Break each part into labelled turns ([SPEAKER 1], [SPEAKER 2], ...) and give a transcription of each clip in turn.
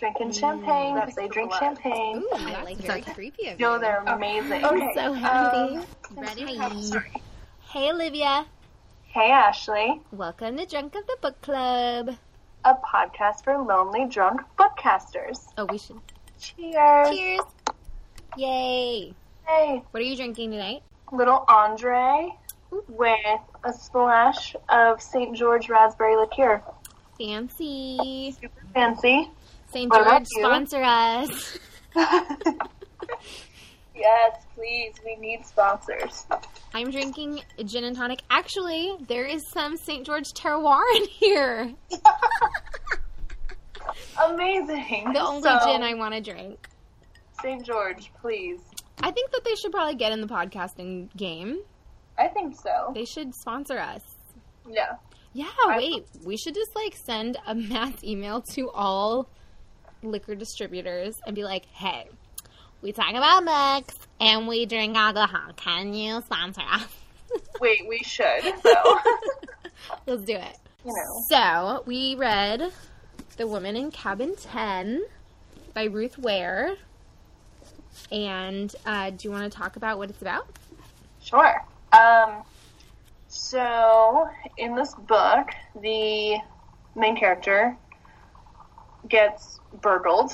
[SPEAKER 1] drinking champagne because they drink
[SPEAKER 2] blood.
[SPEAKER 1] champagne.
[SPEAKER 3] Ooh,
[SPEAKER 4] I like very creepy of
[SPEAKER 1] No, they're amazing.
[SPEAKER 2] Okay.
[SPEAKER 3] So happy.
[SPEAKER 1] Um,
[SPEAKER 4] Ready?
[SPEAKER 3] hey, Olivia.
[SPEAKER 1] hey, Ashley.
[SPEAKER 3] Welcome to Drunk of the Book Club.
[SPEAKER 1] A podcast for lonely, drunk bookcasters.
[SPEAKER 3] Oh, we should.
[SPEAKER 1] Cheers.
[SPEAKER 3] Cheers. Yay.
[SPEAKER 1] Hey,
[SPEAKER 3] What are you drinking tonight?
[SPEAKER 1] little Andre with a splash of St. George raspberry liqueur.
[SPEAKER 3] Fancy.
[SPEAKER 1] Super fancy.
[SPEAKER 3] St. George, sponsor us.
[SPEAKER 1] yes, please. We need sponsors.
[SPEAKER 3] I'm drinking gin and tonic. Actually, there is some St. George terroir in here.
[SPEAKER 1] Amazing.
[SPEAKER 3] The only
[SPEAKER 1] So,
[SPEAKER 3] gin I want to drink.
[SPEAKER 1] St. George, please.
[SPEAKER 3] I think that they should probably get in the podcasting game.
[SPEAKER 1] I think so.
[SPEAKER 3] They should sponsor us.
[SPEAKER 1] Yeah.
[SPEAKER 3] Yeah, wait. We should just like send a mass email to all liquor distributors and be like, "Hey, we talk about books and we drink alcohol. Can you sponsor us?"
[SPEAKER 1] Wait, we should. So,
[SPEAKER 3] Let's do it.
[SPEAKER 1] you know.
[SPEAKER 3] So we read "The Woman in Cabin 10" by Ruth Ware. And uh, do you want to talk about what it's about?
[SPEAKER 1] Sure. Um, so, in this book, the main character gets burgled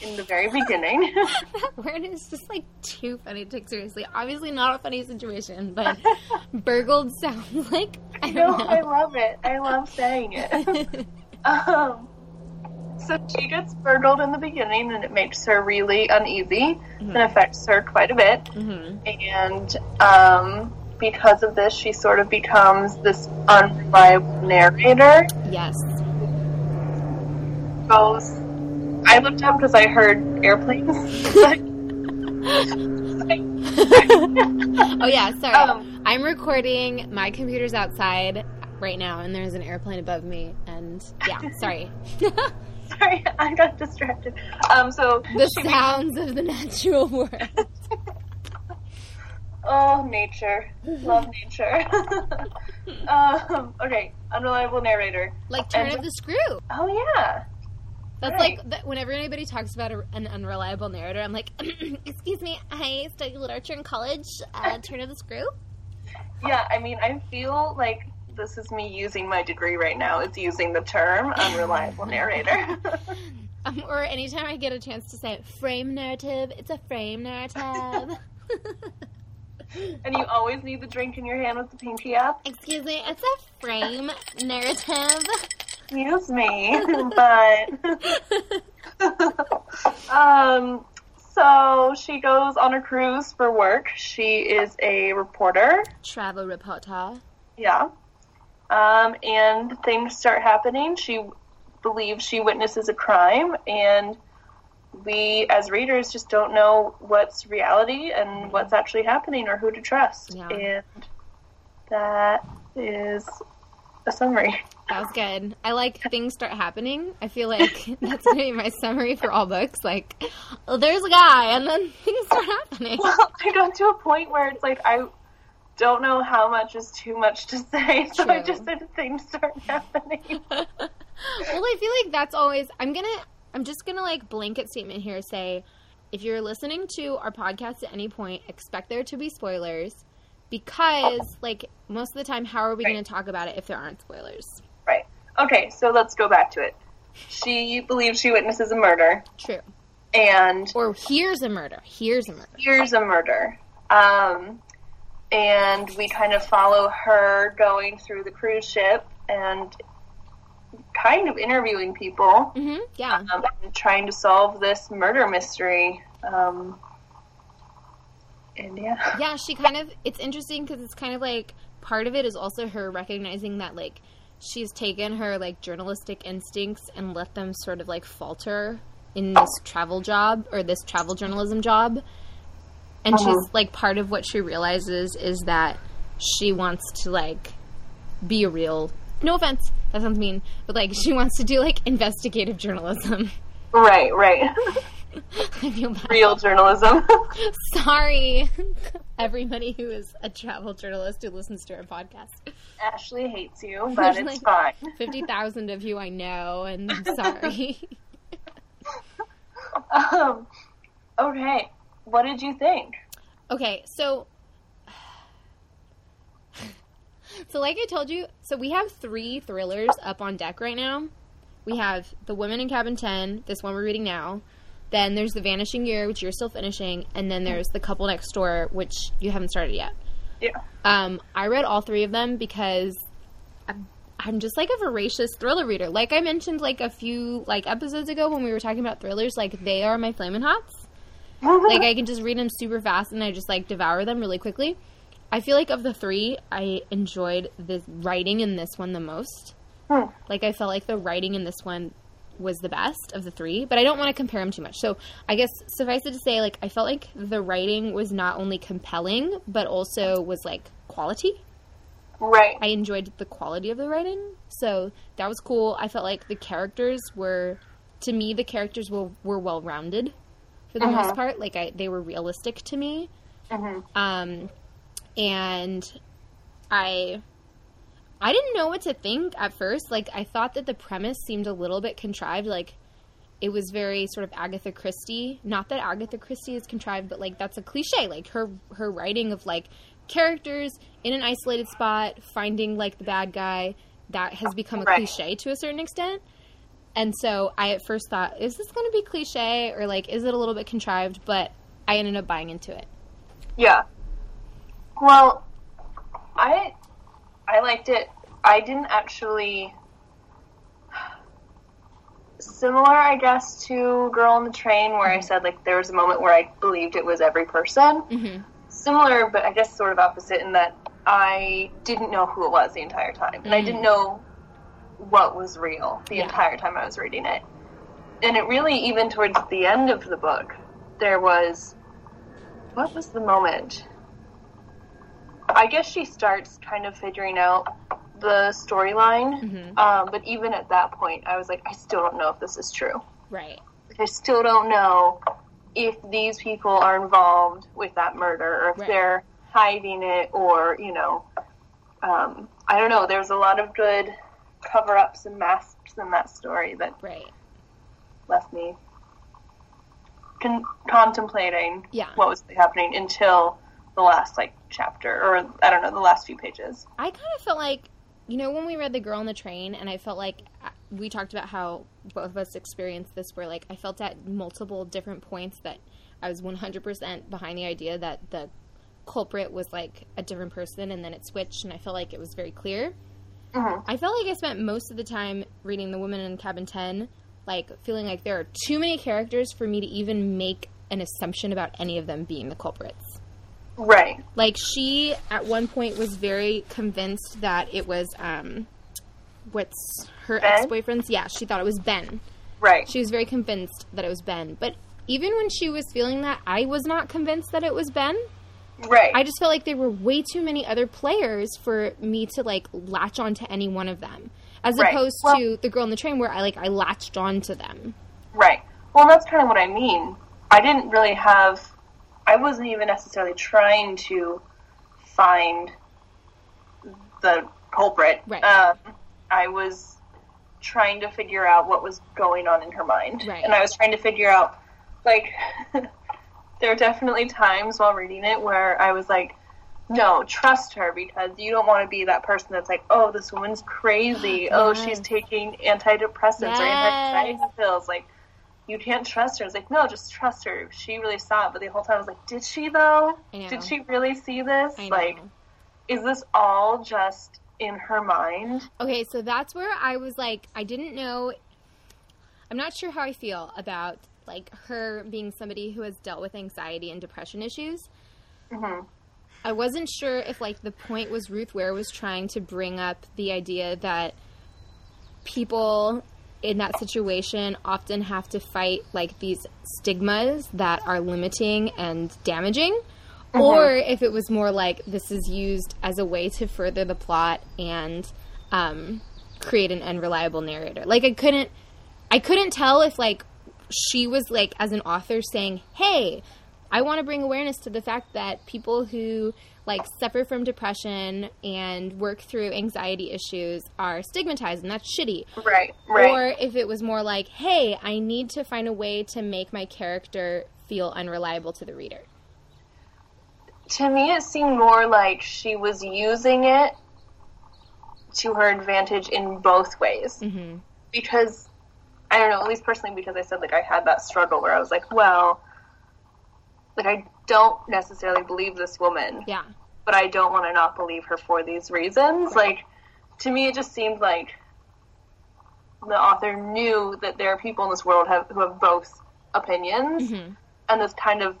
[SPEAKER 1] in the very beginning.
[SPEAKER 3] that word is just like too funny to take seriously. Obviously, not a funny situation, but burgled sounds like I
[SPEAKER 1] no, I love it. I love saying it. um, so she gets burgled in the beginning, and it makes her really uneasy and affects her quite a bit.
[SPEAKER 3] Mhm.
[SPEAKER 1] And um, because of this, she sort of becomes this unreliable narrator.
[SPEAKER 3] Yes.
[SPEAKER 1] Goes. I looked up because I heard airplanes.
[SPEAKER 3] oh yeah, sorry.
[SPEAKER 1] Um,
[SPEAKER 3] I'm recording. My computer's outside right now, and there's an airplane above me. And yeah, sorry.
[SPEAKER 1] Sorry, I got distracted. Um, so
[SPEAKER 3] the sounds of the natural world.
[SPEAKER 1] Oh, nature. Love nature. um, okay, unreliable narrator.
[SPEAKER 3] Like turn
[SPEAKER 1] And-
[SPEAKER 3] of the screw.
[SPEAKER 1] Oh, yeah.
[SPEAKER 3] That's
[SPEAKER 1] Right.
[SPEAKER 3] like whenever anybody talks about a, an unreliable narrator, I'm like, excuse me, I studied literature in college. Uh, turn of the screw.
[SPEAKER 1] Yeah, I mean, I feel like this is me using my degree right now, It's using the term unreliable narrator.
[SPEAKER 3] Um, or anytime I get a chance to say frame narrative, it's a frame narrative.
[SPEAKER 1] and you always need the drink in your hand with the pinky up.
[SPEAKER 3] Excuse me, it's a frame narrative.
[SPEAKER 1] Excuse me, but um, so she goes on a cruise for work. She is a reporter.
[SPEAKER 3] Travel reporter.
[SPEAKER 1] Yeah. Um, and things start happening. She believes she witnesses a crime, and we, as readers, just don't know what's reality and what's actually happening or who to trust.
[SPEAKER 3] Yeah.
[SPEAKER 1] And that is a summary.
[SPEAKER 3] That was good. I like things start happening. I feel like that's gonna be my summary for all books. Like, oh, there's a guy, and then things start happening.
[SPEAKER 1] Well, I got to a point where it's like I don't know how much is too much to say, so I just said things start happening.
[SPEAKER 3] well, I feel like that's always. I'm gonna. I'm just gonna like blanket statement here. Say, if you're listening to our podcast at any point, expect there to be spoilers, because like most of the time, how are we
[SPEAKER 1] Right.
[SPEAKER 3] gonna talk about it if there aren't spoilers?
[SPEAKER 1] Okay, so let's go back to it. She believes she witnesses a murder,
[SPEAKER 3] True.
[SPEAKER 1] and
[SPEAKER 3] Or here's a murder. Here's a murder.
[SPEAKER 1] here's a murder. Um, and we kind of follow her going through the cruise ship and kind of interviewing people
[SPEAKER 3] hmm Yeah.
[SPEAKER 1] um, and trying to solve this murder mystery. Um, and yeah.
[SPEAKER 3] yeah she kind of it's interesting because it's kind of like part of it is also her recognizing that like she's taken her like journalistic instincts and let them sort of like falter in this travel job or this travel journalism job and
[SPEAKER 1] Uh-huh.
[SPEAKER 3] she's like part of what she realizes is that she wants to like be a real no offense that sounds mean but like she wants to do like investigative journalism
[SPEAKER 1] Right, right.
[SPEAKER 3] i feel bad
[SPEAKER 1] Real journalism.
[SPEAKER 3] Sorry, everybody who is a travel journalist who listens to our podcast.
[SPEAKER 1] Ashley hates you, but
[SPEAKER 3] There's
[SPEAKER 1] it's
[SPEAKER 3] like-
[SPEAKER 1] fine.
[SPEAKER 3] Fifty thousand of you I know, and I'm sorry.
[SPEAKER 1] Um, okay, what did you think?
[SPEAKER 3] Okay, so so like I told you, so we have three thrillers up on deck right now. We have The Woman in Cabin 10, this one we're reading now. Then there's The Vanishing Year, which you're still finishing, and then there's The Couple Next Door, which you haven't started yet.
[SPEAKER 1] Yeah.
[SPEAKER 3] Um, I read all three of them because I'm, I'm just like a voracious thriller reader. Like I mentioned, like a few like episodes ago when we were talking about thrillers, like they are my flamin' hots. like I can just read them super fast and I just like devour them really quickly. I feel like of the three, I enjoyed the writing in this one the most.
[SPEAKER 1] Hmm.
[SPEAKER 3] Like I felt like the writing in this one was the best of the three, but I don't want to compare them too much. So I guess suffice it to say, like I felt like the writing was not only compelling, but also was like quality.
[SPEAKER 1] Right.
[SPEAKER 3] I enjoyed the quality of the writing, so that was cool. I felt like the characters were, to me, the characters were were well rounded, for the
[SPEAKER 1] Mhm.
[SPEAKER 3] most part. Like I, they were realistic to me.
[SPEAKER 1] hmm
[SPEAKER 3] Um, and I, I didn't know what to think at first. Like I thought that the premise seemed a little bit contrived. Like it was very sort of Agatha Christie. Not that Agatha Christie is contrived, but like that's a cliche. Like her her writing of like characters in an isolated spot, finding like the bad guy. That has become a
[SPEAKER 1] Right.
[SPEAKER 3] cliche to a certain extent. And so I at first thought, is this going to be cliche or like is it a little bit contrived? But I ended up buying into it.
[SPEAKER 1] Yeah. Well, I I liked it. I didn't actually similar, I guess, to Girl on the Train, where I said like there was a moment where I believed it was every person.
[SPEAKER 3] Mm-hmm.
[SPEAKER 1] Similar, but I guess sort of opposite in that I didn't know who it was the entire time, and I
[SPEAKER 3] Mm.
[SPEAKER 1] didn't know what was real the
[SPEAKER 3] Yeah.
[SPEAKER 1] entire time I was reading it. And it really, even towards the end of the book, there was what was the moment? I guess she starts kind of figuring out the storyline,
[SPEAKER 3] Mhm.
[SPEAKER 1] um, but even at that point, I was like, I still don't know if this is true.
[SPEAKER 3] Right.
[SPEAKER 1] I still don't know if these people are involved with that murder or if
[SPEAKER 3] Right.
[SPEAKER 1] they're hiding it or, you know, um, I don't know. There's a lot of good cover ups and masks in that story that
[SPEAKER 3] Right.
[SPEAKER 1] left me con- contemplating
[SPEAKER 3] Yeah.
[SPEAKER 1] what was happening until the last, like, chapter or, I don't know, the last few pages.
[SPEAKER 3] I kind of felt like, you know, when we read The Girl on the Train, and I felt like uh, we talked about how both of us experienced this, where like I felt at multiple different points that I was 100% behind the idea that the culprit was like a different person, and then it switched, and I felt like it was very clear.
[SPEAKER 1] Mhm.
[SPEAKER 3] I felt like I spent most of the time reading The Woman in Cabin 10, like feeling like there are too many characters for me to even make an assumption about any of them being the culprits.
[SPEAKER 1] Right.
[SPEAKER 3] Like she at one point was very convinced that it was um what's her ex boyfriend's yeah, she thought it was Ben.
[SPEAKER 1] Right.
[SPEAKER 3] She was very convinced that it was Ben. But even when she was feeling that, I was not convinced that it was Ben.
[SPEAKER 1] Right.
[SPEAKER 3] I just felt like there were way too many other players for me to like latch on to any one of them. As
[SPEAKER 1] Right.
[SPEAKER 3] opposed
[SPEAKER 1] Well-
[SPEAKER 3] to the girl in the train where I like I latched on to them.
[SPEAKER 1] Right. Well, that's kind of what I mean. I didn't really have. I wasn't even necessarily trying to find the culprit.
[SPEAKER 3] Right.
[SPEAKER 1] Um, I was trying to figure out what was going on in her mind,
[SPEAKER 3] Right.
[SPEAKER 1] and I was trying to figure out, like, there were definitely times while reading it where I was like. No, trust her because you don't want to be that person that's like, oh, this woman's crazy. Oh, she's taking antidepressants or
[SPEAKER 3] Yes.
[SPEAKER 1] anxiety pills. Like, you can't trust her. It's like, no, just trust her. She really saw it. But the whole time I was like, did she though? Did she really see this? Like, is this all just in her mind?
[SPEAKER 3] Okay, so that's where I was like, I didn't know. I'm not sure how I feel about like her being somebody who has dealt with anxiety and depression issues.
[SPEAKER 1] hmm
[SPEAKER 3] I wasn't sure if like the point was Ruth Ware was trying to bring up the idea that people in that situation often have to fight like these stigmas that are limiting and damaging. Or if it was more like this is used as a way to further the plot and um, create an unreliable narrator. Like i couldn't i couldn't tell if like she was like as an author saying hey I want to bring awareness to the fact that people who like suffer from depression and work through anxiety issues are stigmatized and that's shitty.
[SPEAKER 1] Right, right.
[SPEAKER 3] Or if it was more like, hey, I need to find a way to make my character feel unreliable to the reader.
[SPEAKER 1] to me, it seemed more like she was using it to her advantage in both ways.
[SPEAKER 3] hmm
[SPEAKER 1] Because, I don't know, at least personally, because I said, like, I had that struggle where I was like, well, like, I don't necessarily believe this woman,
[SPEAKER 3] Yeah.
[SPEAKER 1] But I don't want to not believe her for these reasons. Like, to me, it just seemed like the author knew that there are people in this world have, who have both opinions,
[SPEAKER 3] hmm
[SPEAKER 1] and this kind of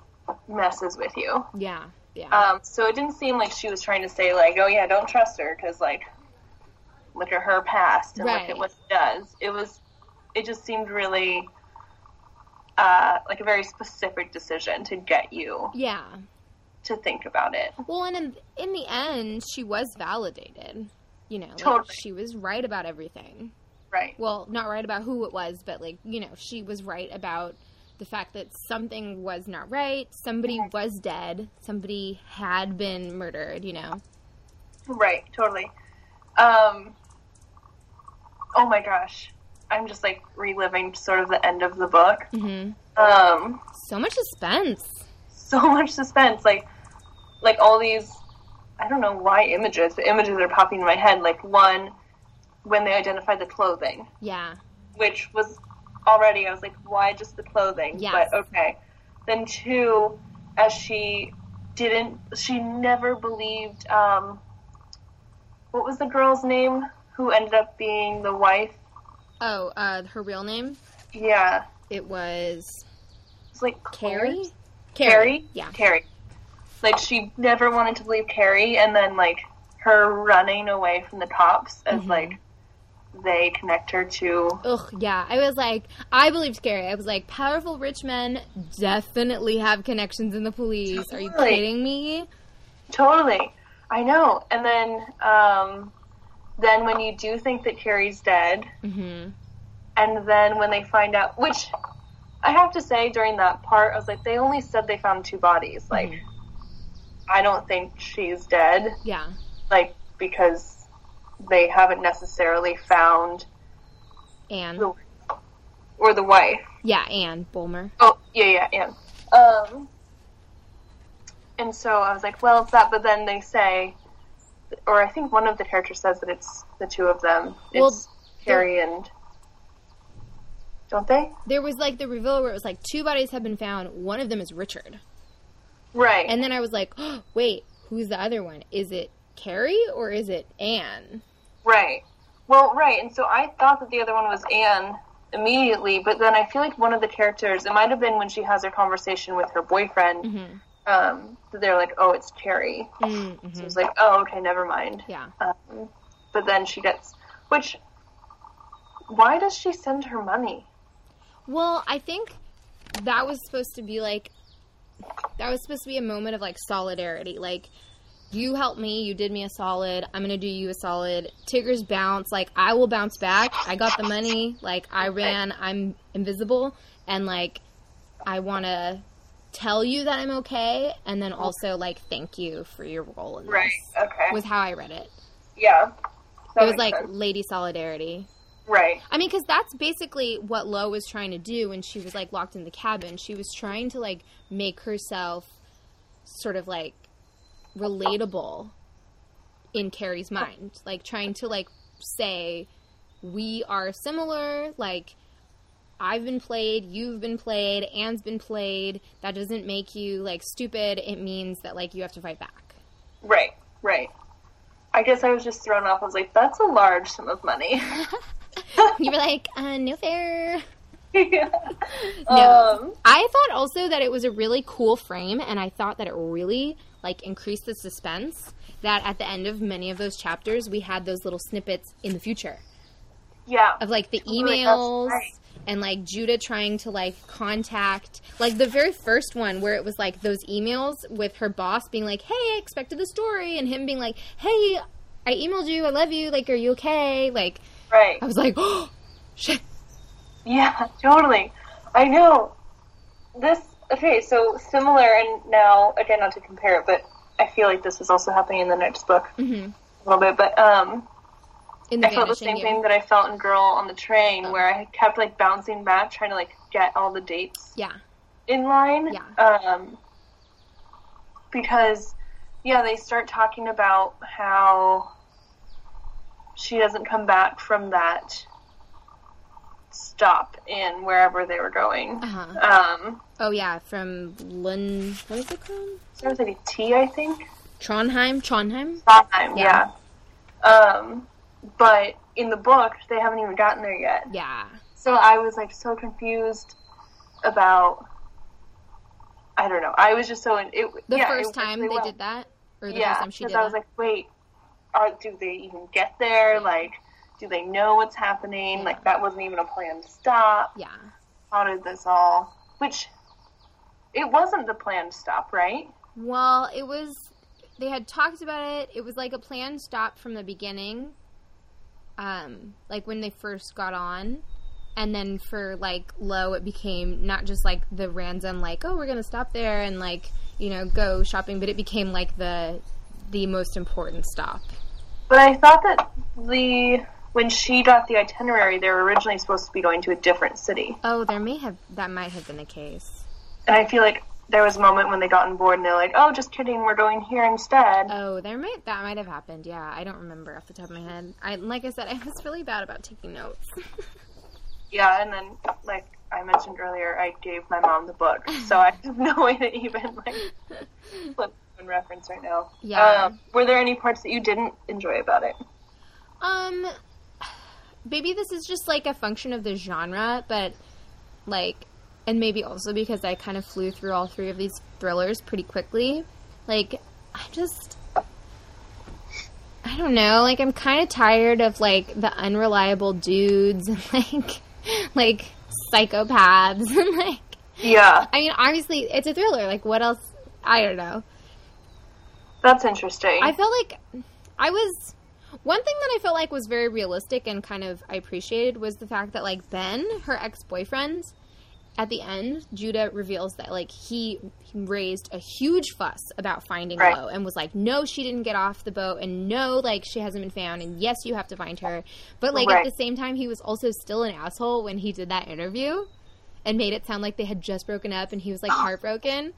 [SPEAKER 1] messes with you.
[SPEAKER 3] Yeah. Yeah.
[SPEAKER 1] Um, so it didn't seem like she was trying to say like, oh yeah, don't trust her because like, look at her past and look at what she does. It was, it just seemed really uh, like a very specific decision to get you
[SPEAKER 3] yeah.
[SPEAKER 1] To think about it.
[SPEAKER 3] Well, and in, in the end, she was validated. You know, like,
[SPEAKER 1] Totally.
[SPEAKER 3] she was right about everything.
[SPEAKER 1] Right.
[SPEAKER 3] Well, not right about who it was, but like, you know, she was right about the fact that something was not right. Somebody was dead. Somebody had been murdered, you know.
[SPEAKER 1] Right. Totally. Um, oh my gosh, I'm just like reliving sort of the end of the book.
[SPEAKER 3] Mm-hmm.
[SPEAKER 1] Um,
[SPEAKER 3] So much suspense.
[SPEAKER 1] So much suspense. Like, like all these, I don't know why images, but images are popping in my head. Like one, when they identified the clothing,
[SPEAKER 3] Yeah.
[SPEAKER 1] which was already, I was like, why just the clothing?
[SPEAKER 3] Yes.
[SPEAKER 1] But okay. Then two, as she didn't, she never believed, um, what was the girl's name who ended up being the wife?
[SPEAKER 3] Oh, uh, her real name?
[SPEAKER 1] Yeah.
[SPEAKER 3] It was
[SPEAKER 1] It's like
[SPEAKER 3] Carrie?
[SPEAKER 1] Claire? Carrie?
[SPEAKER 3] Yeah.
[SPEAKER 1] Carrie. Like she never wanted to believe Carrie, and then like her running away from the cops as
[SPEAKER 3] Mhm.
[SPEAKER 1] like they connect her to.
[SPEAKER 3] Ugh, yeah. I was like, I believed Carrie. I was like, powerful rich men definitely have connections in the police. Are you
[SPEAKER 1] Totally.
[SPEAKER 3] kidding me?
[SPEAKER 1] Totally, I know. And then, um, then when you do think that Carrie's dead,
[SPEAKER 3] hmm
[SPEAKER 1] and then when they find out, which I have to say during that part, I was like, they only said they found two bodies. Like,
[SPEAKER 3] Mhm.
[SPEAKER 1] I don't think she's dead.
[SPEAKER 3] Yeah.
[SPEAKER 1] Like because they haven't necessarily found
[SPEAKER 3] Anne.
[SPEAKER 1] the or the wife.
[SPEAKER 3] Yeah, Anne Bullmer.
[SPEAKER 1] Oh, yeah, yeah, yeah. Um, and so I was like, well, it's that, but then they say, or I think one of the characters says that it's the two of them. It's
[SPEAKER 3] Well,
[SPEAKER 1] Carrie and. Don't they?
[SPEAKER 3] There was like the reveal where it was like two bodies have been found. One of them is Richard.
[SPEAKER 1] Right.
[SPEAKER 3] And then I was like, oh, wait, who's the other one? Is it Carrie or is it Anne?
[SPEAKER 1] right. Well, right. And so I thought that the other one was Anne immediately, but then I feel like one of the characters, it might have been when she has her conversation with her boyfriend,
[SPEAKER 3] Mm-hmm.
[SPEAKER 1] um, they're like, oh, it's Carrie.
[SPEAKER 3] Mm-hmm.
[SPEAKER 1] So it's like, oh, okay, never mind.
[SPEAKER 3] Yeah.
[SPEAKER 1] Um, but then she gets, which, why does she send her money?
[SPEAKER 3] Well, I think that was supposed to be like that was supposed to be a moment of like solidarity. Like you helped me, you did me a solid, I'm gonna do you a solid. Tigger's bounce, like I will bounce back. I got the money, like I ran, I'm invisible, and like I wanna tell you that I'm okay, and then also like thank you for your role in this. Right.
[SPEAKER 1] Okay.
[SPEAKER 3] Was how I read it.
[SPEAKER 1] yeah. That
[SPEAKER 3] It was like
[SPEAKER 1] sense.
[SPEAKER 3] lady solidarity.
[SPEAKER 1] Right.
[SPEAKER 3] I mean, because that's basically what Lo was trying to do when she was like locked in the cabin. She was trying to like make herself sort of like relatable in Carrie's mind, like trying to like say we are similar. Like I've been played, you've been played, Anne's been played. That doesn't make you like stupid. It means that like you have to fight back.
[SPEAKER 1] Right. Right. I guess I was just thrown off. I was like, that's a large sum of money.
[SPEAKER 3] you were like, uh, no fair.
[SPEAKER 1] yeah.
[SPEAKER 3] No.
[SPEAKER 1] Um,
[SPEAKER 3] I thought also that it was a really cool frame, and I thought that it really like increased the suspense. That at the end of many of those chapters, we had those little snippets in the future
[SPEAKER 1] yeah.
[SPEAKER 3] of like the emails
[SPEAKER 1] right.
[SPEAKER 3] and like Judah trying to like contact like the very first one where it was like those emails with her boss being like, "Hey, I expected the story," and him being like, "Hey, I emailed you. I love you. Like, are you okay?" Like,
[SPEAKER 1] Right.
[SPEAKER 3] I was like, "Oh, shit."
[SPEAKER 1] Yeah, totally. I know. This okay, so similar, and now again, not to compare it, but I feel like this is also happening in the next book
[SPEAKER 3] Mhm.
[SPEAKER 1] a little bit. But um,
[SPEAKER 3] In the
[SPEAKER 1] I felt the same
[SPEAKER 3] year.
[SPEAKER 1] thing that I felt in Girl on the Train,
[SPEAKER 3] Oh.
[SPEAKER 1] where I kept like bouncing back, trying to like get all the dates
[SPEAKER 3] Yeah.
[SPEAKER 1] in line.
[SPEAKER 3] Yeah.
[SPEAKER 1] Um, because yeah, they start talking about how she doesn't come back from that stop in wherever they were going.
[SPEAKER 3] Uh-huh.
[SPEAKER 1] Um,
[SPEAKER 3] Oh yeah, from Lund. What is it called?
[SPEAKER 1] starts with a T, I think.
[SPEAKER 3] Trondheim. Trondheim.
[SPEAKER 1] Trondheim,
[SPEAKER 3] Yeah.
[SPEAKER 1] yeah. Um, but in the book, they haven't even gotten there yet.
[SPEAKER 3] Yeah.
[SPEAKER 1] So I was like so confused about. I don't know. I was just so in, it.
[SPEAKER 3] The
[SPEAKER 1] yeah,
[SPEAKER 3] first
[SPEAKER 1] it-
[SPEAKER 3] time
[SPEAKER 1] they went-
[SPEAKER 3] did that, or the
[SPEAKER 1] yeah,
[SPEAKER 3] first time she did
[SPEAKER 1] I was
[SPEAKER 3] that.
[SPEAKER 1] like, wait, are do they even get there? Like, do they know what's happening? Like that wasn't even a planned stop.
[SPEAKER 3] yeah.
[SPEAKER 1] How did this all? Which it wasn't the planned stop, right?
[SPEAKER 3] Well, it was. They had talked about it. It was like a planned stop from the beginning. Um, like when they first got on, and then for like Lo, it became not just like the random like, oh, we're gonna stop there and like you know go shopping, but it became like the the most important stop.
[SPEAKER 1] But I thought that the when she got the itinerary, they were originally supposed to be going to a different city,
[SPEAKER 3] Oh, there may have that might have been the case.
[SPEAKER 1] and I feel like there was a moment when they got on board and they're like, "Oh, just kidding, we're going here instead."
[SPEAKER 3] Oh, there might that might have happened. Yeah, I don't remember off the top of my head. I like I said, I was really bad about taking notes.
[SPEAKER 1] Yeah, and then like I mentioned earlier, I gave my mom the book, so I have no way to even like reference right now.
[SPEAKER 3] Yeah.
[SPEAKER 1] Um, were there any parts that you didn't enjoy about it?
[SPEAKER 3] Um, maybe this is just like a function of the genre, but like, and maybe also because I kind of flew through all three of these thrillers pretty quickly. Like, I just, I don't know. Like, I'm kind of tired of like the unreliable dudes and like, like psychopaths and like.
[SPEAKER 1] Yeah,
[SPEAKER 3] I mean, obviously, it's a thriller. Like, what else? I don't know.
[SPEAKER 1] That's interesting.
[SPEAKER 3] I felt like I was one thing that I felt like was very realistic and kind of I appreciated was the fact that like Ben, her ex boyfriend, at the end, Judah reveals that like he, he raised a huge fuss about finding
[SPEAKER 1] Right.
[SPEAKER 3] Lo and was like, no, she didn't get off the boat, and no, like she hasn't been found, and yes, you have to find her. But like
[SPEAKER 1] Right.
[SPEAKER 3] at the same time, he was also still an asshole when he did that interview and made it sound like they had just broken up and he was like heartbroken.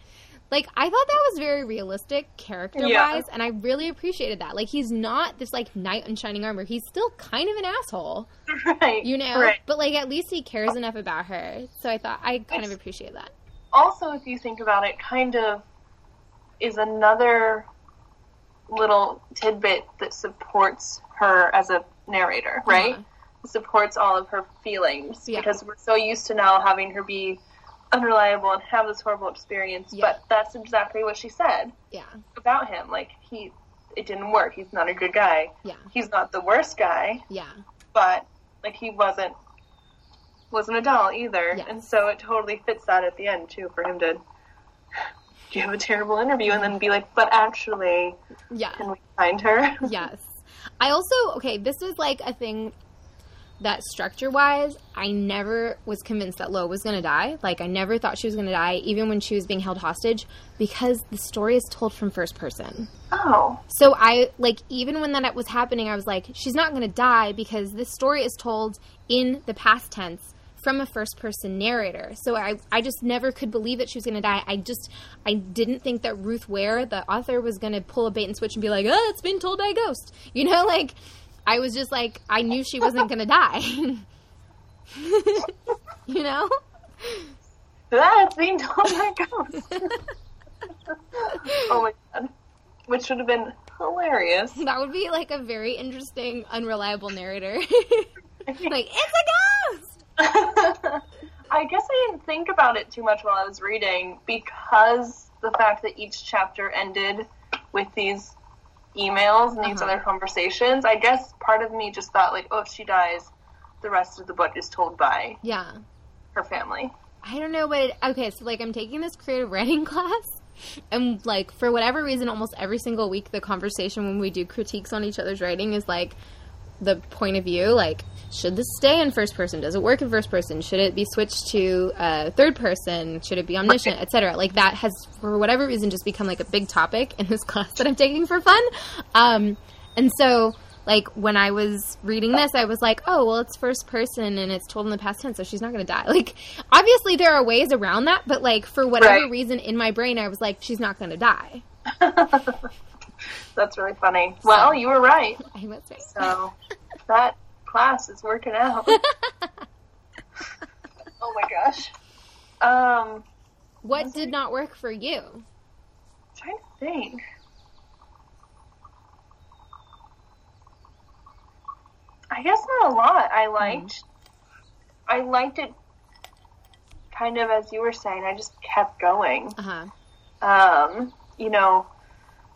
[SPEAKER 3] Like I thought that was very realistic character wise,
[SPEAKER 1] Yeah.
[SPEAKER 3] and I really appreciated that. Like he's not this like knight in shining armor. He's still kind of an asshole,
[SPEAKER 1] right,
[SPEAKER 3] you know.
[SPEAKER 1] Right.
[SPEAKER 3] But like at least he cares enough about her. So I thought I kind of
[SPEAKER 1] It's-
[SPEAKER 3] appreciate that.
[SPEAKER 1] Also, if you think about it, kind of is another little tidbit that supports her as a narrator, right?
[SPEAKER 3] Uh-huh.
[SPEAKER 1] supports all of her feelings
[SPEAKER 3] Yeah.
[SPEAKER 1] because we're so used to now having her be unreliable and have this horrible experience.
[SPEAKER 3] Yeah.
[SPEAKER 1] But that's exactly what she said
[SPEAKER 3] Yeah,
[SPEAKER 1] about him. Like he, it didn't work. He's not a good guy.
[SPEAKER 3] yeah,
[SPEAKER 1] He's not the worst guy,
[SPEAKER 3] yeah,
[SPEAKER 1] but like he wasn't wasn't a doll either.
[SPEAKER 3] Yeah.
[SPEAKER 1] And so it totally fits that at the end too for him to give a terrible interview and then be like, but actually,
[SPEAKER 3] yeah.
[SPEAKER 1] can we find her?
[SPEAKER 3] yes. I also okay. This was like a thing that structure wise, I never was convinced that Lo was gonna die. Like I never thought she was gonna die, even when she was being held hostage, because the story is told from first person.
[SPEAKER 1] oh,
[SPEAKER 3] So I like even when that was happening, I was like, she's not gonna die because this story is told in the past tense from a first person narrator. So I I just never could believe that she was gonna die. I just I didn't think that Ruth Ware, the author, was gonna pull a bait and switch and be like, oh, it's been told by a ghost. You know, like I was just like I knew she wasn't gonna die. you know?
[SPEAKER 1] That seemed, oh told by ghosts. oh my god. Which would have been hilarious.
[SPEAKER 3] That would be like a very interesting, unreliable narrator. like, it's a ghost!
[SPEAKER 1] I guess I didn't think about it too much while I was reading because the fact that each chapter ended with these emails and these
[SPEAKER 3] Uh-huh.
[SPEAKER 1] other conversations, I guess part of me just thought like, oh, if she dies, the rest of the book is told by
[SPEAKER 3] Yeah.
[SPEAKER 1] her family.
[SPEAKER 3] I don't know, but okay, so like I'm taking this creative writing class, and like for whatever reason, almost every single week, the conversation when we do critiques on each other's writing is like, the point of view, like should this stay in first person? Does it work in first person? Should it be switched to uh, third person? Should it be omniscient,
[SPEAKER 1] Right.
[SPEAKER 3] etc. Like that has, for whatever reason, just become like a big topic in this class that I'm taking for fun. Um, and so, like when I was reading this, I was like, oh well, it's first person and it's told in the past tense, so she's not going to die. Like obviously there are ways around that, but like for whatever
[SPEAKER 1] Right.
[SPEAKER 3] reason in my brain, I was like, she's not going to die.
[SPEAKER 1] That's really funny. Well, you were right.
[SPEAKER 3] I was right.
[SPEAKER 1] So that class is working out. oh my gosh. Um,
[SPEAKER 3] What did not work for you?
[SPEAKER 1] I'm trying to think. I guess not a lot. I liked. I liked it. Kind of as you were saying, I just kept going.
[SPEAKER 3] Uh huh.
[SPEAKER 1] Um, you know,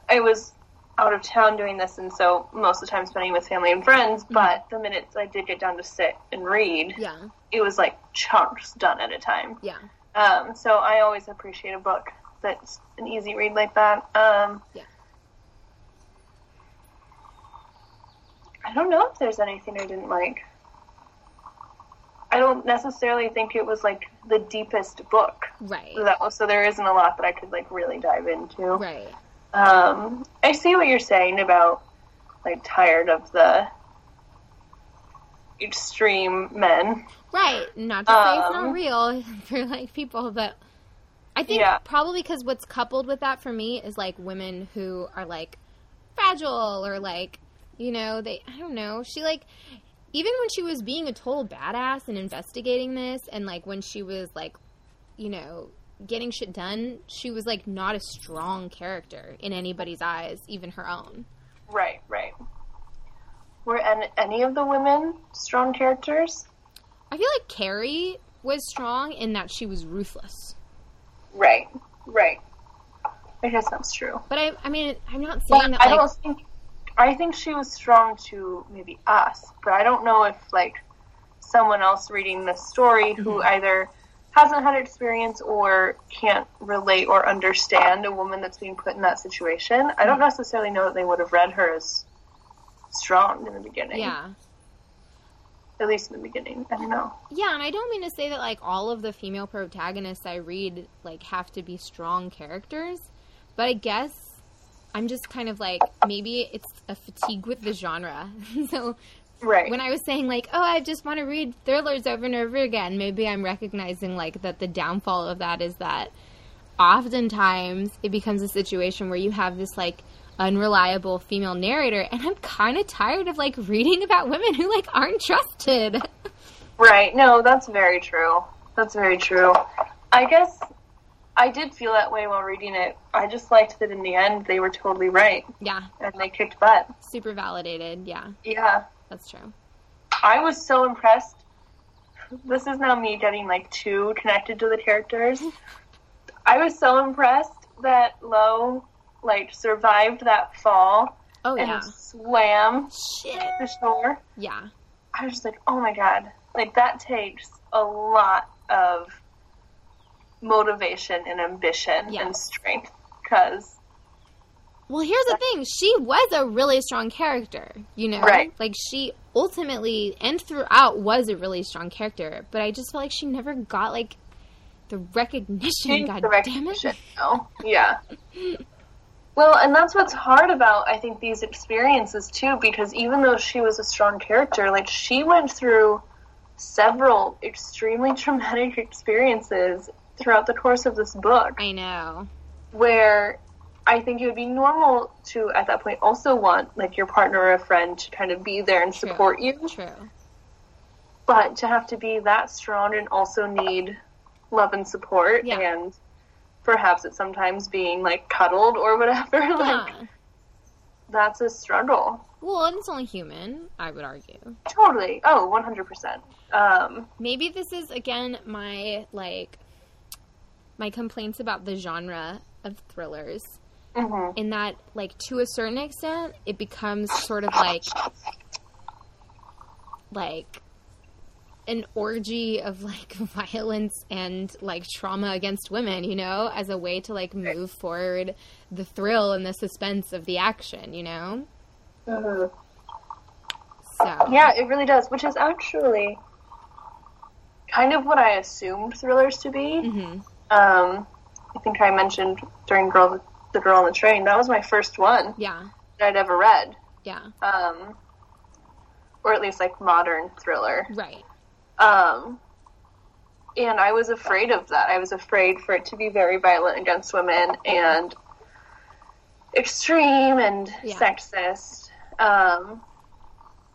[SPEAKER 1] I was out of town doing this, and so most of the time spending with family and friends. But the minutes I did get down to sit and read,
[SPEAKER 3] Yeah.
[SPEAKER 1] it was like chunks done at a time.
[SPEAKER 3] Yeah.
[SPEAKER 1] Um, so I always appreciate a book that's an easy read like that. Um,
[SPEAKER 3] Yeah.
[SPEAKER 1] I don't know if there's anything I didn't like. I don't necessarily think it was like the deepest book.
[SPEAKER 3] Right.
[SPEAKER 1] That was, so there isn't a lot that I could like really dive into.
[SPEAKER 3] Right.
[SPEAKER 1] Um, I see what you're saying about like tired of the extreme men.
[SPEAKER 3] Right. Not to say it's not
[SPEAKER 1] Um,
[SPEAKER 3] real for like people, but I think
[SPEAKER 1] Yeah.
[SPEAKER 3] probably because what's coupled with that for me is like women who are like fragile or like you know they I don't know she like even when she was being a total badass and investigating this and like when she was like you know getting shit done she was like not a strong character in anybody's eyes even her own
[SPEAKER 1] Right, right. Were an- any of the women strong characters?
[SPEAKER 3] I feel like Carrie was strong in that she was ruthless
[SPEAKER 1] Right, right. I guess that's true.
[SPEAKER 3] But I, I mean, I'm not
[SPEAKER 1] But
[SPEAKER 3] saying that
[SPEAKER 1] I
[SPEAKER 3] like,
[SPEAKER 1] don't think. I think she was strong to maybe us, but I don't know if like someone else reading the story who mm-hmm. either hasn't had experience or can't relate or understand a woman that's being put in that situation. I don't hmm. necessarily know that they would have read her as strong in the beginning.
[SPEAKER 3] yeah,
[SPEAKER 1] At least in the beginning. I don't know.
[SPEAKER 3] yeah, and I don't mean to say that like all of the female protagonists I read like have to be strong characters, but I guess I'm just kind of like maybe it's a fatigue with the genre. so
[SPEAKER 1] Right.
[SPEAKER 3] when I was saying like, oh, I just want to read thrillers over and over again, maybe I'm recognizing like that the downfall of that is that oftentimes it becomes a situation where you have this like unreliable female narrator and I'm kind of tired of like reading about women who like aren't trusted.
[SPEAKER 1] Right. No, that's very true. That's very true. I guess I did feel that way while reading it. I just liked that in the end they were totally right
[SPEAKER 3] yeah,
[SPEAKER 1] and they kicked butt.
[SPEAKER 3] super validated. Yeah,
[SPEAKER 1] Yeah.
[SPEAKER 3] That's true.
[SPEAKER 1] I was so impressed. This is now me getting like too connected to the characters. I was so impressed that Lo like survived that fall
[SPEAKER 3] Oh
[SPEAKER 1] and
[SPEAKER 3] yeah.
[SPEAKER 1] swam
[SPEAKER 3] Shit.
[SPEAKER 1] the shore.
[SPEAKER 3] Yeah.
[SPEAKER 1] I was just like, oh my god. Like that takes a lot of motivation and ambition
[SPEAKER 3] Yeah.
[SPEAKER 1] and strength. Cause
[SPEAKER 3] Well, here's the thing. She was a really strong character, you know?
[SPEAKER 1] Right.
[SPEAKER 3] Like, she ultimately and throughout was a really strong character, but I just felt like she never got, like, the recognition. God
[SPEAKER 1] the
[SPEAKER 3] damn
[SPEAKER 1] recognition.
[SPEAKER 3] it.
[SPEAKER 1] No. Yeah. Well, and that's what's hard about I think these experiences too, because even though she was a strong character, like she went through several extremely traumatic experiences throughout the course of this book,
[SPEAKER 3] I know.
[SPEAKER 1] where I think it would be normal to at that point also want like your partner or a friend to kind of be there and
[SPEAKER 3] True.
[SPEAKER 1] support you,
[SPEAKER 3] True.
[SPEAKER 1] but to have to be that strong and also need love and support
[SPEAKER 3] Yeah.
[SPEAKER 1] and perhaps it's sometimes being like cuddled or whatever like that's a struggle
[SPEAKER 3] Well, and it's only human, I would argue.
[SPEAKER 1] totally oh 100% um
[SPEAKER 3] Maybe this is, again, my, like, my complaints about the genre of thrillers.
[SPEAKER 1] Mhm.
[SPEAKER 3] in that like to a certain extent it becomes sort of like like an orgy of like violence and like trauma against women you know as a way to like move forward the thrill and the suspense of the action you know
[SPEAKER 1] Mhm.
[SPEAKER 3] So
[SPEAKER 1] Yeah, it really does, which is actually kind of what I assumed thrillers to be.
[SPEAKER 3] hmm
[SPEAKER 1] Um, I think I mentioned during Girl, the Girl on the Train. That was my first one
[SPEAKER 3] yeah,
[SPEAKER 1] that I'd ever read,
[SPEAKER 3] yeah,
[SPEAKER 1] um, or at least like modern thriller.
[SPEAKER 3] right.
[SPEAKER 1] Um, and I was afraid of that. I was afraid for it to be very violent against women and extreme and
[SPEAKER 3] Yeah.
[SPEAKER 1] sexist. Um,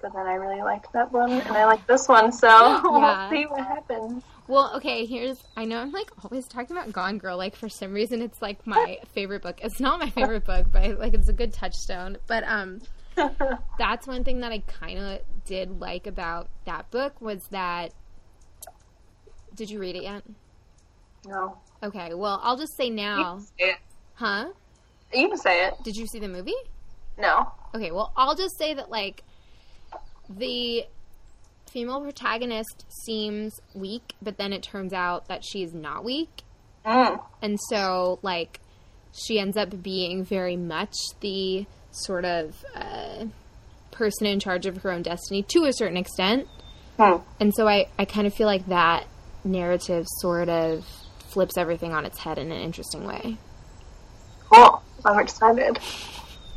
[SPEAKER 1] but then I really liked that one, and I like this one, so
[SPEAKER 3] Yeah.
[SPEAKER 1] we'll see what happens.
[SPEAKER 3] Well, okay, here's I know I'm like always talking about Gone Girl, like for some reason it's like my favorite book. It's not my favorite book, but like it's a good touchstone. But um that's one thing that I kind of did like about that book was that Did you read it yet?
[SPEAKER 1] no,
[SPEAKER 3] Okay, well, I'll just say
[SPEAKER 1] you
[SPEAKER 3] now.
[SPEAKER 1] it.
[SPEAKER 3] Huh?
[SPEAKER 1] You can say it.
[SPEAKER 3] Did you see the movie?
[SPEAKER 1] No.
[SPEAKER 3] Okay, well, I'll just say that like the female protagonist seems weak, but then it turns out that she's not weak.
[SPEAKER 1] Mm.
[SPEAKER 3] And so, like, she ends up being very much the sort of uh, person in charge of her own destiny to a certain extent.
[SPEAKER 1] Hmm.
[SPEAKER 3] And so, I, I kind of feel like that narrative sort of flips everything on its head in an interesting way.
[SPEAKER 1] Cool. I'm excited.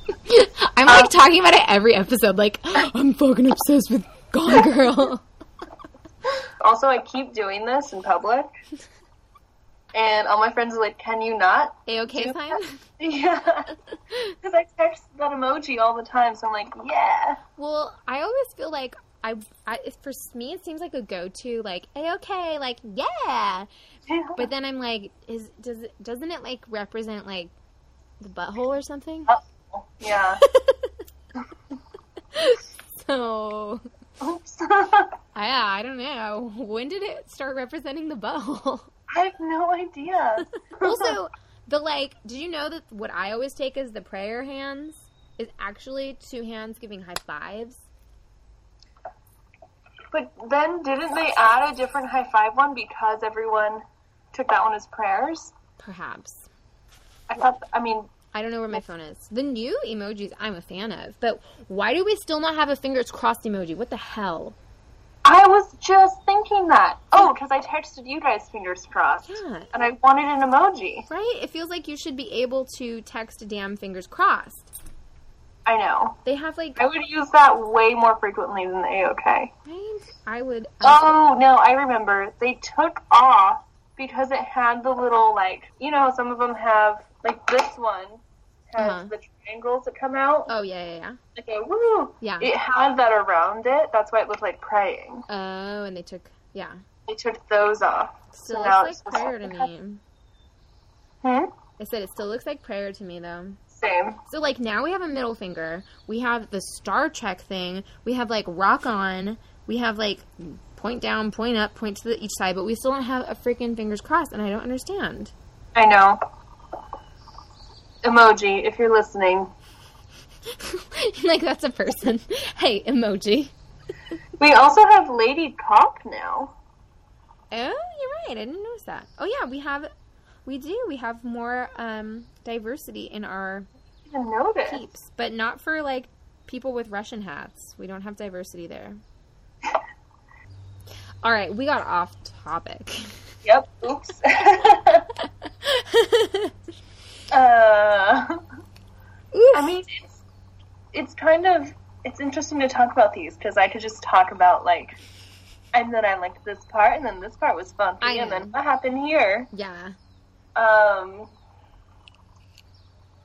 [SPEAKER 3] I'm like talking about it every episode. Like, I'm fucking obsessed with Gone Girl.
[SPEAKER 1] Also, I keep doing this in public, and all my friends are like, "Can you not?"
[SPEAKER 3] A okay sign?
[SPEAKER 1] Yeah, because I text that emoji all the time, so I'm like, "Yeah."
[SPEAKER 3] Well, I always feel like I, I for me it seems like a go-to like a okay like yeah, but then I'm like is does doesn't it like represent like the butthole or something?
[SPEAKER 1] Oh, yeah.
[SPEAKER 3] So
[SPEAKER 1] Oops.
[SPEAKER 3] I I don't know when did it start representing the butthole?
[SPEAKER 1] I have no idea.
[SPEAKER 3] also, the like, did you know that what I always take as the prayer hands is actually two hands giving high fives?
[SPEAKER 1] but then didn't they add a different high five one because everyone took that one as prayers?
[SPEAKER 3] Perhaps.
[SPEAKER 1] I thought. I mean,
[SPEAKER 3] I don't know where my phone is. The new emojis I'm a fan of, but why do we still not have a fingers crossed emoji? What the hell?
[SPEAKER 1] I was just thinking that. Oh, because I texted you guys fingers crossed,
[SPEAKER 3] Yeah,
[SPEAKER 1] and I wanted an emoji.
[SPEAKER 3] right? It feels like you should be able to text a damn fingers crossed.
[SPEAKER 1] I know.
[SPEAKER 3] They have like,
[SPEAKER 1] I would use that way more frequently than the AOK.
[SPEAKER 3] right? I would.
[SPEAKER 1] Um, oh no, I remember. They took off because it had the little like you know some of them have like this one has
[SPEAKER 3] Uh-huh.
[SPEAKER 1] the triangles that come out.
[SPEAKER 3] oh yeah, yeah, yeah.
[SPEAKER 1] Okay, woo.
[SPEAKER 3] Yeah.
[SPEAKER 1] It had that around it. That's why it looked like praying.
[SPEAKER 3] Oh, and they took yeah.
[SPEAKER 1] They took those off.
[SPEAKER 3] Still
[SPEAKER 1] So
[SPEAKER 3] looks like prayer to me.
[SPEAKER 1] Hmm.
[SPEAKER 3] I said it still looks like prayer to me though.
[SPEAKER 1] Same.
[SPEAKER 3] So like now we have a middle finger. We have the Star Trek thing. We have like rock on. We have like point down, point up, point to the, each side, but we still don't have a freaking fingers crossed, and I don't understand.
[SPEAKER 1] I know. Emoji, if you're listening.
[SPEAKER 3] like that's a person. hey, emoji.
[SPEAKER 1] We also have Lady Cock now.
[SPEAKER 3] Oh, you're right. I didn't notice that. Oh yeah, we have, we do. We have more um, diversity in our peeps, but not for like people with Russian hats. We don't have diversity there. All right, we got off topic.
[SPEAKER 1] Yep. Oops. uh, I mean, it's it's kind of it's interesting to talk about these because I could just talk about like, and then I liked this part, and then this part was funky, and then what happened here?
[SPEAKER 3] yeah.
[SPEAKER 1] Um.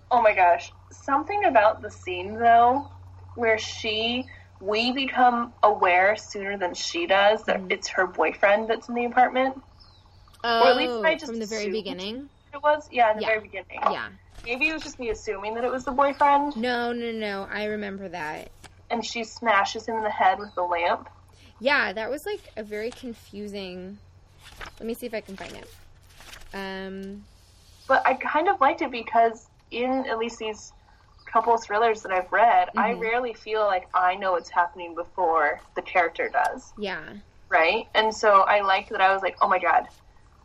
[SPEAKER 1] Oh my gosh, something about the scene though, where she we become aware sooner than she does that
[SPEAKER 3] Mhm.
[SPEAKER 1] it's her boyfriend that's in the apartment.
[SPEAKER 3] Oh,
[SPEAKER 1] at least I just
[SPEAKER 3] from the very
[SPEAKER 1] assumed.
[SPEAKER 3] beginning.
[SPEAKER 1] It was, yeah, in the
[SPEAKER 3] Yeah.
[SPEAKER 1] very beginning.
[SPEAKER 3] Yeah.
[SPEAKER 1] Maybe it was just me assuming that it was the boyfriend,
[SPEAKER 3] No, no, no. I remember that.
[SPEAKER 1] and she smashes him in the head with the lamp.
[SPEAKER 3] Yeah, that was like a very confusing. Let me see if I can find it. Um.
[SPEAKER 1] But I kind of liked it because in at least these couple thrillers that I've read, I
[SPEAKER 3] Mhm.
[SPEAKER 1] rarely feel like I know what's happening before the character does,
[SPEAKER 3] Yeah.
[SPEAKER 1] right? And so I liked that I was like, oh my god,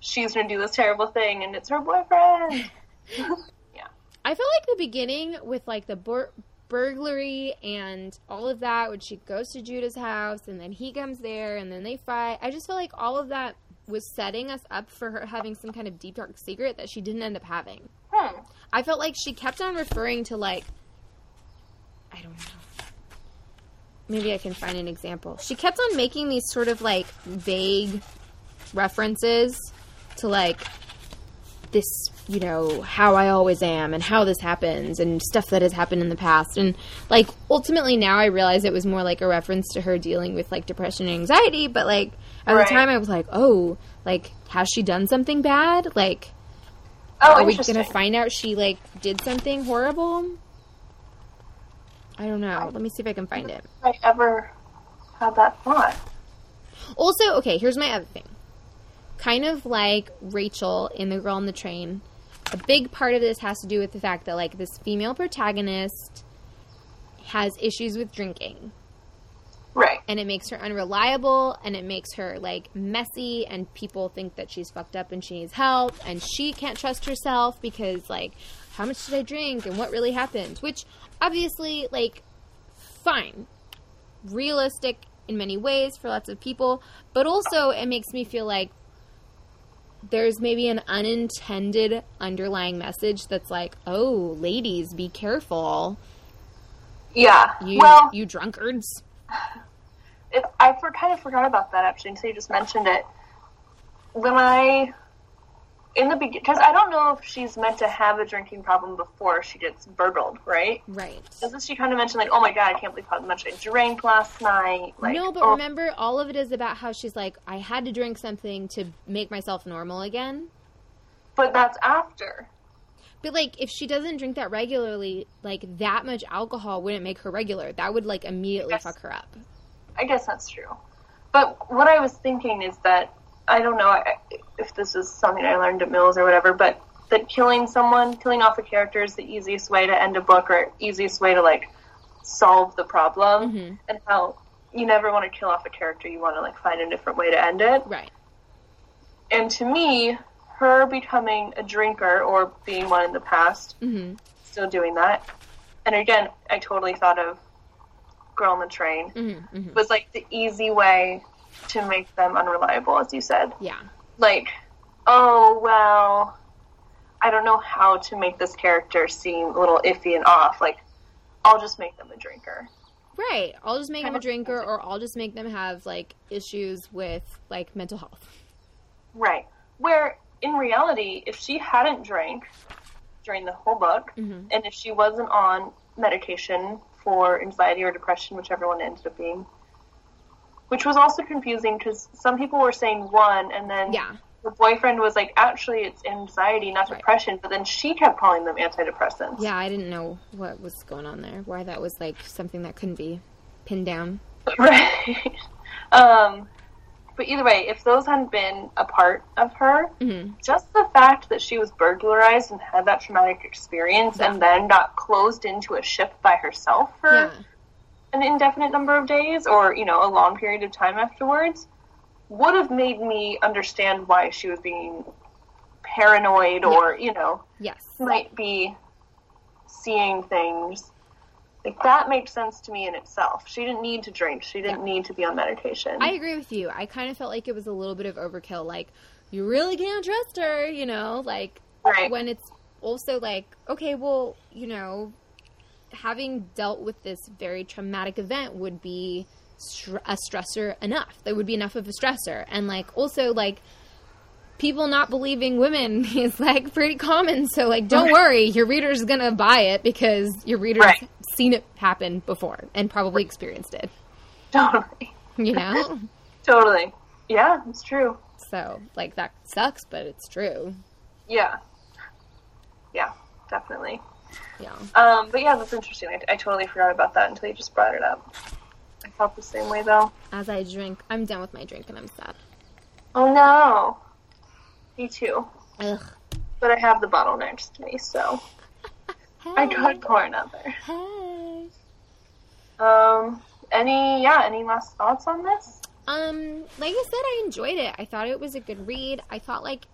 [SPEAKER 1] she's gonna do this terrible thing, and it's her boyfriend. Yeah.
[SPEAKER 3] I feel like the beginning with like the bo- burglary and all of that when she goes to Judah's house and then he comes there and then they fight. I just feel like all of that was setting us up for her having some kind of deep dark secret that she didn't end up having.
[SPEAKER 1] Hmm.
[SPEAKER 3] I felt like she kept on referring to like I don't know. Maybe I can find an example. She kept on making these sort of like vague references to like this, you know, how I always am and how this happens and stuff that has happened in the past. And like ultimately now I realize it was more like a reference to her dealing with like depression and anxiety, but like at
[SPEAKER 1] Right.
[SPEAKER 3] the time I was like, "Oh, like has she done something bad? Like
[SPEAKER 1] Oh,
[SPEAKER 3] are we gonna find out she like did something horrible? I don't know. Let me see if I can find it.
[SPEAKER 1] I ever had that thought.
[SPEAKER 3] Also, okay, here's my other thing. Kind of like Rachel in The Girl on the Train, a big part of this has to do with the fact that like this female protagonist has issues with drinking.
[SPEAKER 1] Right.
[SPEAKER 3] and it makes her unreliable and it makes her like messy and people think that she's fucked up and she needs help and she can't trust herself because like how much did I drink and what really happened? Which obviously like fine. Realistic in many ways for lots of people but also it makes me feel like there's maybe an unintended underlying message that's like oh ladies be careful
[SPEAKER 1] Yeah.
[SPEAKER 3] you
[SPEAKER 1] well,
[SPEAKER 3] you drunkards
[SPEAKER 1] it, I for, kind of forgot about that actually until you just mentioned it. When I, in the beginning, because I don't know if she's meant to have a drinking problem before she gets burgled, right?
[SPEAKER 3] right
[SPEAKER 1] Doesn't she kind of mention like, oh my god, I can't believe how much I drank last night? Like,
[SPEAKER 3] no, but
[SPEAKER 1] oh,
[SPEAKER 3] remember, all of it is about how she's like, I had to drink something to make myself normal again.
[SPEAKER 1] but that's after.
[SPEAKER 3] But like, if she doesn't drink that regularly, like that much alcohol wouldn't make her regular. That would like immediately
[SPEAKER 1] Yes.
[SPEAKER 3] fuck her up.
[SPEAKER 1] I guess that's true. But what I was thinking is that I don't know if this is something I learned at Mills or whatever, but that killing someone, killing off a character is the easiest way to end a book or easiest way to like solve the problem,
[SPEAKER 3] Mhm.
[SPEAKER 1] and how you never want to kill off a character. You want to like find a different way to end it.
[SPEAKER 3] Right.
[SPEAKER 1] And to me, her becoming a drinker or being one in the past,
[SPEAKER 3] hmm
[SPEAKER 1] still doing that. And again, I totally thought of Girl on the Train
[SPEAKER 3] hmm hmm
[SPEAKER 1] was like the easy way to make them unreliable, as you said.
[SPEAKER 3] Yeah.
[SPEAKER 1] Like, oh, well, I don't know how to make this character seem a little iffy and off. Like, I'll just make them a drinker.
[SPEAKER 3] Right. I'll just make them a drinker, or I'll just make them have like issues with like mental health.
[SPEAKER 1] Right. Where, in reality, if she hadn't drank during the whole book,
[SPEAKER 3] Mhm.
[SPEAKER 1] and if she wasn't on medication for anxiety or depression, whichever one ended up being, which was also confusing because some people were saying one, and then
[SPEAKER 3] Yeah.
[SPEAKER 1] the boyfriend was like, actually, it's anxiety, not
[SPEAKER 3] Right.
[SPEAKER 1] depression. But then she kept calling them antidepressants.
[SPEAKER 3] Yeah. I didn't know what was going on there. Why that was like something that couldn't be pinned down.
[SPEAKER 1] Right. um, but either way, if those hadn't been a part of her,
[SPEAKER 3] hmm
[SPEAKER 1] just the fact that she was burglarized and had that traumatic experience and then got closed into a ship by herself for
[SPEAKER 3] Yeah.
[SPEAKER 1] An indefinite number of days or, you know, a long period of time afterwards would have made me understand why she was being paranoid or, you know,
[SPEAKER 3] Yes.
[SPEAKER 1] might be seeing things. Like that makes sense to me in itself. She didn't need to drink. She didn't need to be on medication.
[SPEAKER 3] I agree with you. I kind of felt like it was a little bit of overkill. Like, you really can't trust her, you know? Like,
[SPEAKER 1] Right.
[SPEAKER 3] when it's also like, okay, well, you know, having dealt with this very traumatic event would be str- a stressor enough. That would be enough of a stressor. And, like, also, like, people not believing women is, like, pretty common. So, like, don't worry, your reader's gonna buy it because your reader's
[SPEAKER 1] Right.
[SPEAKER 3] seen it happen before and probably experienced it,
[SPEAKER 1] totally.
[SPEAKER 3] you know?
[SPEAKER 1] Totally. Yeah, it's true.
[SPEAKER 3] So, like, that sucks, but it's true.
[SPEAKER 1] Yeah. Yeah, definitely.
[SPEAKER 3] Yeah.
[SPEAKER 1] Um, but yeah, that's interesting. I, I totally forgot about that until you just brought it up. I felt the same way though.
[SPEAKER 3] As I drink, I'm done with my drink and I'm sad.
[SPEAKER 1] Oh no. Me too.
[SPEAKER 3] Ugh.
[SPEAKER 1] But I have the bottle next to me, so I gotta pour another.
[SPEAKER 3] Hey.
[SPEAKER 1] Um, any, yeah, any last thoughts on this?
[SPEAKER 3] Um, like I said, I enjoyed it. I thought it was a good read. I thought like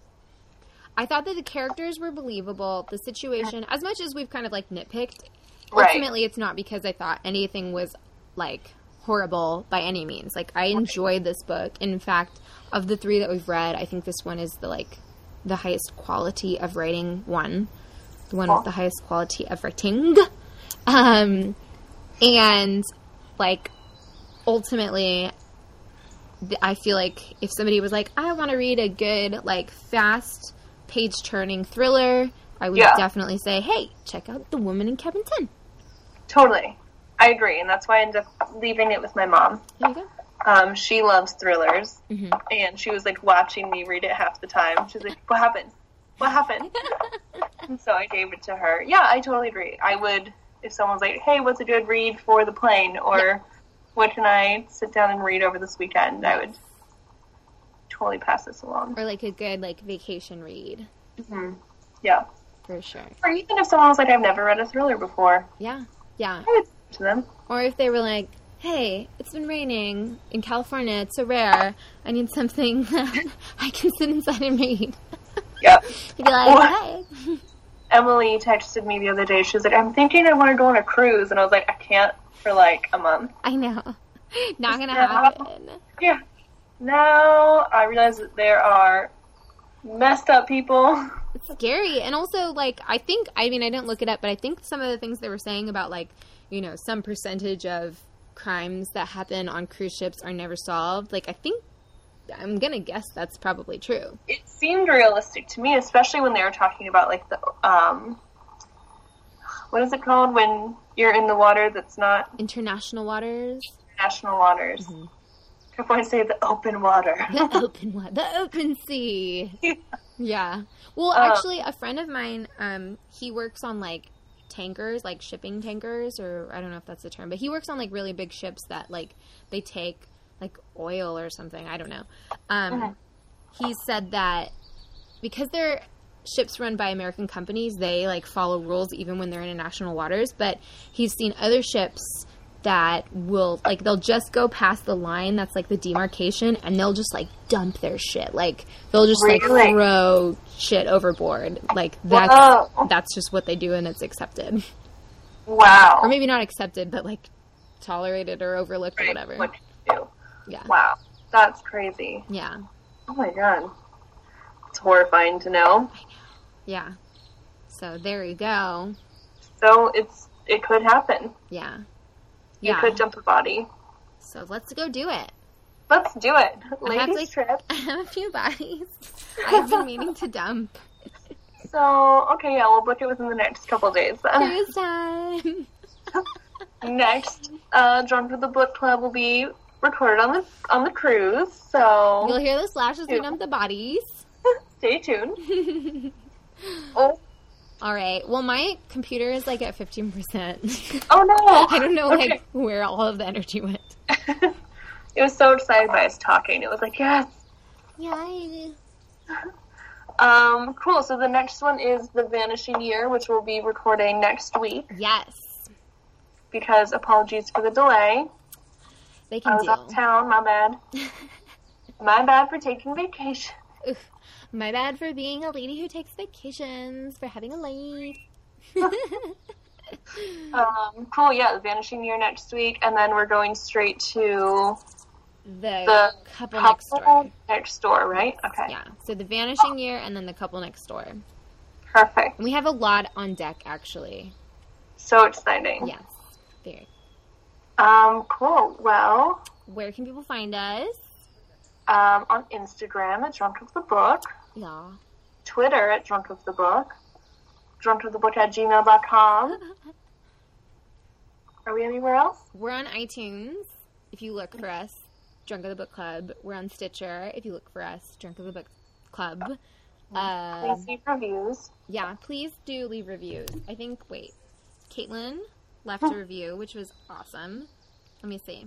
[SPEAKER 3] I thought that the characters were believable. The situation, as much as we've kind of like nitpicked,
[SPEAKER 1] Right.
[SPEAKER 3] ultimately it's not because I thought anything was like horrible by any means. Like I enjoyed this book. In fact, of the three that we've read, I think this one is the like the highest quality of writing one. The one with the highest quality of writing. Um and like ultimately I feel like if somebody was like, I want to read a good, like, fast, page turning thriller, I would
[SPEAKER 1] Yeah.
[SPEAKER 3] definitely say, hey, check out The Woman in Cabin 10.
[SPEAKER 1] Totally. I agree, and that's why I ended up leaving it with my mom.
[SPEAKER 3] There you go.
[SPEAKER 1] Um, she loves thrillers,
[SPEAKER 3] hmm
[SPEAKER 1] and she was like watching me read it half the time. She's like, "What happened? What happened?" and so I gave it to her. Yeah, I totally agree. I would if someone's like, "Hey, what's a good read for the plane?" or "What can I sit down and read over this weekend?" I would totally pass this along.
[SPEAKER 3] Or like a good, like, vacation read,
[SPEAKER 1] hmm Yeah,
[SPEAKER 3] for sure.
[SPEAKER 1] or even if someone was like, "I've never read a thriller before,"
[SPEAKER 3] Yeah. Yeah.
[SPEAKER 1] I would to them.
[SPEAKER 3] Or if they were like, hey, it's been raining in California, it's so rare, I need something that I can sit inside and read.
[SPEAKER 1] Yeah.
[SPEAKER 3] You'd be like,
[SPEAKER 1] What?
[SPEAKER 3] hey.
[SPEAKER 1] Emily texted me the other day. She was like, "I'm thinking I want to go on a cruise," and I was like, "I can't for like a month."
[SPEAKER 3] I know. Not gonna happen.
[SPEAKER 1] Yeah. Now I realize that there are messed up people.
[SPEAKER 3] It's scary. And also, like, I think, I mean, I didn't look it up, but I think some of the things they were saying about, like, you know, some percentage of crimes that happen on cruise ships are never solved. Like, I think, I'm gonna guess that's probably true.
[SPEAKER 1] It seemed realistic to me, especially when they were talking about like the um, what is it called when you're in the water that's not
[SPEAKER 3] International waters,
[SPEAKER 1] national waters.
[SPEAKER 3] Mhm.
[SPEAKER 1] I want to say the open water.
[SPEAKER 3] the open water, the open sea. Yeah. Well,
[SPEAKER 1] Uh,
[SPEAKER 3] actually, a friend of mine, um, he works on like tankers, like shipping tankers, or I don't know if that's the term, but he works on like really big ships that like they take like oil or something. I don't know. Um,
[SPEAKER 1] Mhm.
[SPEAKER 3] He said that because they're ships run by American companies, they like follow rules even when they're in international waters. But he's seen other ships that will like they'll just go past the line that's like the demarcation and they'll just like dump their shit like they'll just like throw shit overboard like that's
[SPEAKER 1] Whoa.
[SPEAKER 3] that's just what they do and it's accepted
[SPEAKER 1] Wow.
[SPEAKER 3] or maybe not accepted but like tolerated or overlooked or whatever
[SPEAKER 1] What do.
[SPEAKER 3] yeah
[SPEAKER 1] Wow. That's crazy.
[SPEAKER 3] yeah
[SPEAKER 1] Oh my god. It's horrifying to know.
[SPEAKER 3] yeah so there you go
[SPEAKER 1] So it's it could happen.
[SPEAKER 3] yeah
[SPEAKER 1] You
[SPEAKER 3] yeah
[SPEAKER 1] could dump a body.
[SPEAKER 3] so let's go do it
[SPEAKER 1] Let's do it.
[SPEAKER 3] I have,
[SPEAKER 1] Ladies
[SPEAKER 3] like-
[SPEAKER 1] trip.
[SPEAKER 3] i have a few bodies i've been meaning to dump
[SPEAKER 1] So okay, yeah, we'll book it within the next couple days then.
[SPEAKER 3] cruise time
[SPEAKER 1] Next, uh, Drunk with the Book Club will be recorded on the on the cruise. So
[SPEAKER 3] you'll hear the slashes we dump the bodies
[SPEAKER 1] stay tuned. Oh,
[SPEAKER 3] All right. Well, my computer is like at fifteen percent.
[SPEAKER 1] oh no!
[SPEAKER 3] I don't know
[SPEAKER 1] Okay.
[SPEAKER 3] like where all of the energy went.
[SPEAKER 1] it was so excited by us talking. It was like yes.
[SPEAKER 3] Yay!
[SPEAKER 1] Um, cool. So the next one is the Vanishing Year, which we'll be recording next week.
[SPEAKER 3] Yes,
[SPEAKER 1] Because apologies for the delay.
[SPEAKER 3] they can I
[SPEAKER 1] was out of
[SPEAKER 3] deal.
[SPEAKER 1] town. My bad. My bad for taking vacation.
[SPEAKER 3] Oof. My bad for being a lady who takes vacations, for having a life.
[SPEAKER 1] Um, cool. Yeah, the Vanishing Year next week, and then we're going straight to
[SPEAKER 3] the,
[SPEAKER 1] the
[SPEAKER 3] couple, next door.
[SPEAKER 1] next door, right? Okay.
[SPEAKER 3] Yeah. So the vanishing year, and then the couple next door.
[SPEAKER 1] Perfect.
[SPEAKER 3] We have a lot on deck, actually.
[SPEAKER 1] So exciting.
[SPEAKER 3] Yes. Very.
[SPEAKER 1] Um, cool. Well,
[SPEAKER 3] Where can people find us?
[SPEAKER 1] um, on Instagram at Drunk of the Book,
[SPEAKER 3] Yeah.
[SPEAKER 1] Twitter at Drunk of the Book, Drunk of the Book at gmail.com. Are we anywhere else?
[SPEAKER 3] We're on iTunes. If you look for us, Drunk of the Book Club. We're on Stitcher. If you look for us, Drunk of the Book Club. Um,
[SPEAKER 1] Please leave reviews.
[SPEAKER 3] yeah, please do leave reviews. I think, wait, Caitlin left a review, which was awesome. Let me see.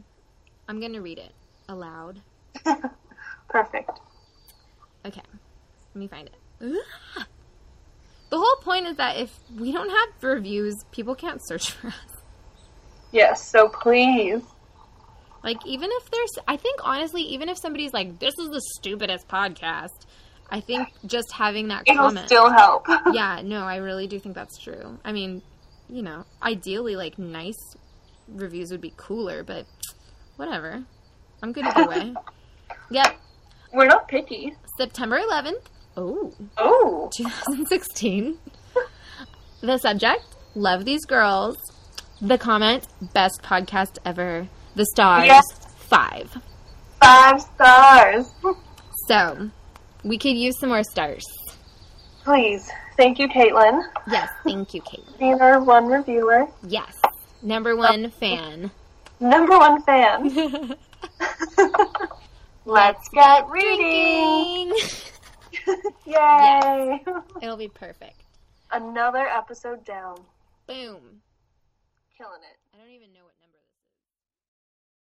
[SPEAKER 3] I'm going to read it aloud.
[SPEAKER 1] Perfect.
[SPEAKER 3] Okay, let me find it. Ah! The whole point is that if we don't have reviews, people can't search for us.
[SPEAKER 1] Yes, so please.
[SPEAKER 3] Like, even if there's, I think honestly, even if somebody's like, this is the stupidest podcast, I think just having that
[SPEAKER 1] It'll
[SPEAKER 3] comment.
[SPEAKER 1] still help.
[SPEAKER 3] yeah, no, I really do think that's true. I mean, you know, ideally, like nice reviews would be cooler, but whatever. I'm good either way. Yep,
[SPEAKER 1] We're not picky.
[SPEAKER 3] September 11th. Oh,
[SPEAKER 1] Oh.
[SPEAKER 3] 2016. the subject: Love these girls. The comment: Best podcast ever. The stars:
[SPEAKER 1] Yes.
[SPEAKER 3] five.
[SPEAKER 1] Five stars.
[SPEAKER 3] So we could use some more stars.
[SPEAKER 1] Please. Thank you, Caitlin,
[SPEAKER 3] Yes, thank you, Caitlin.
[SPEAKER 1] being our one reviewer.
[SPEAKER 3] Yes, number one fan.
[SPEAKER 1] Number one fan. Let's get reading. Yay.
[SPEAKER 3] It'll be perfect.
[SPEAKER 1] Another episode down.
[SPEAKER 3] Boom.
[SPEAKER 1] Killing it.
[SPEAKER 3] I don't even know.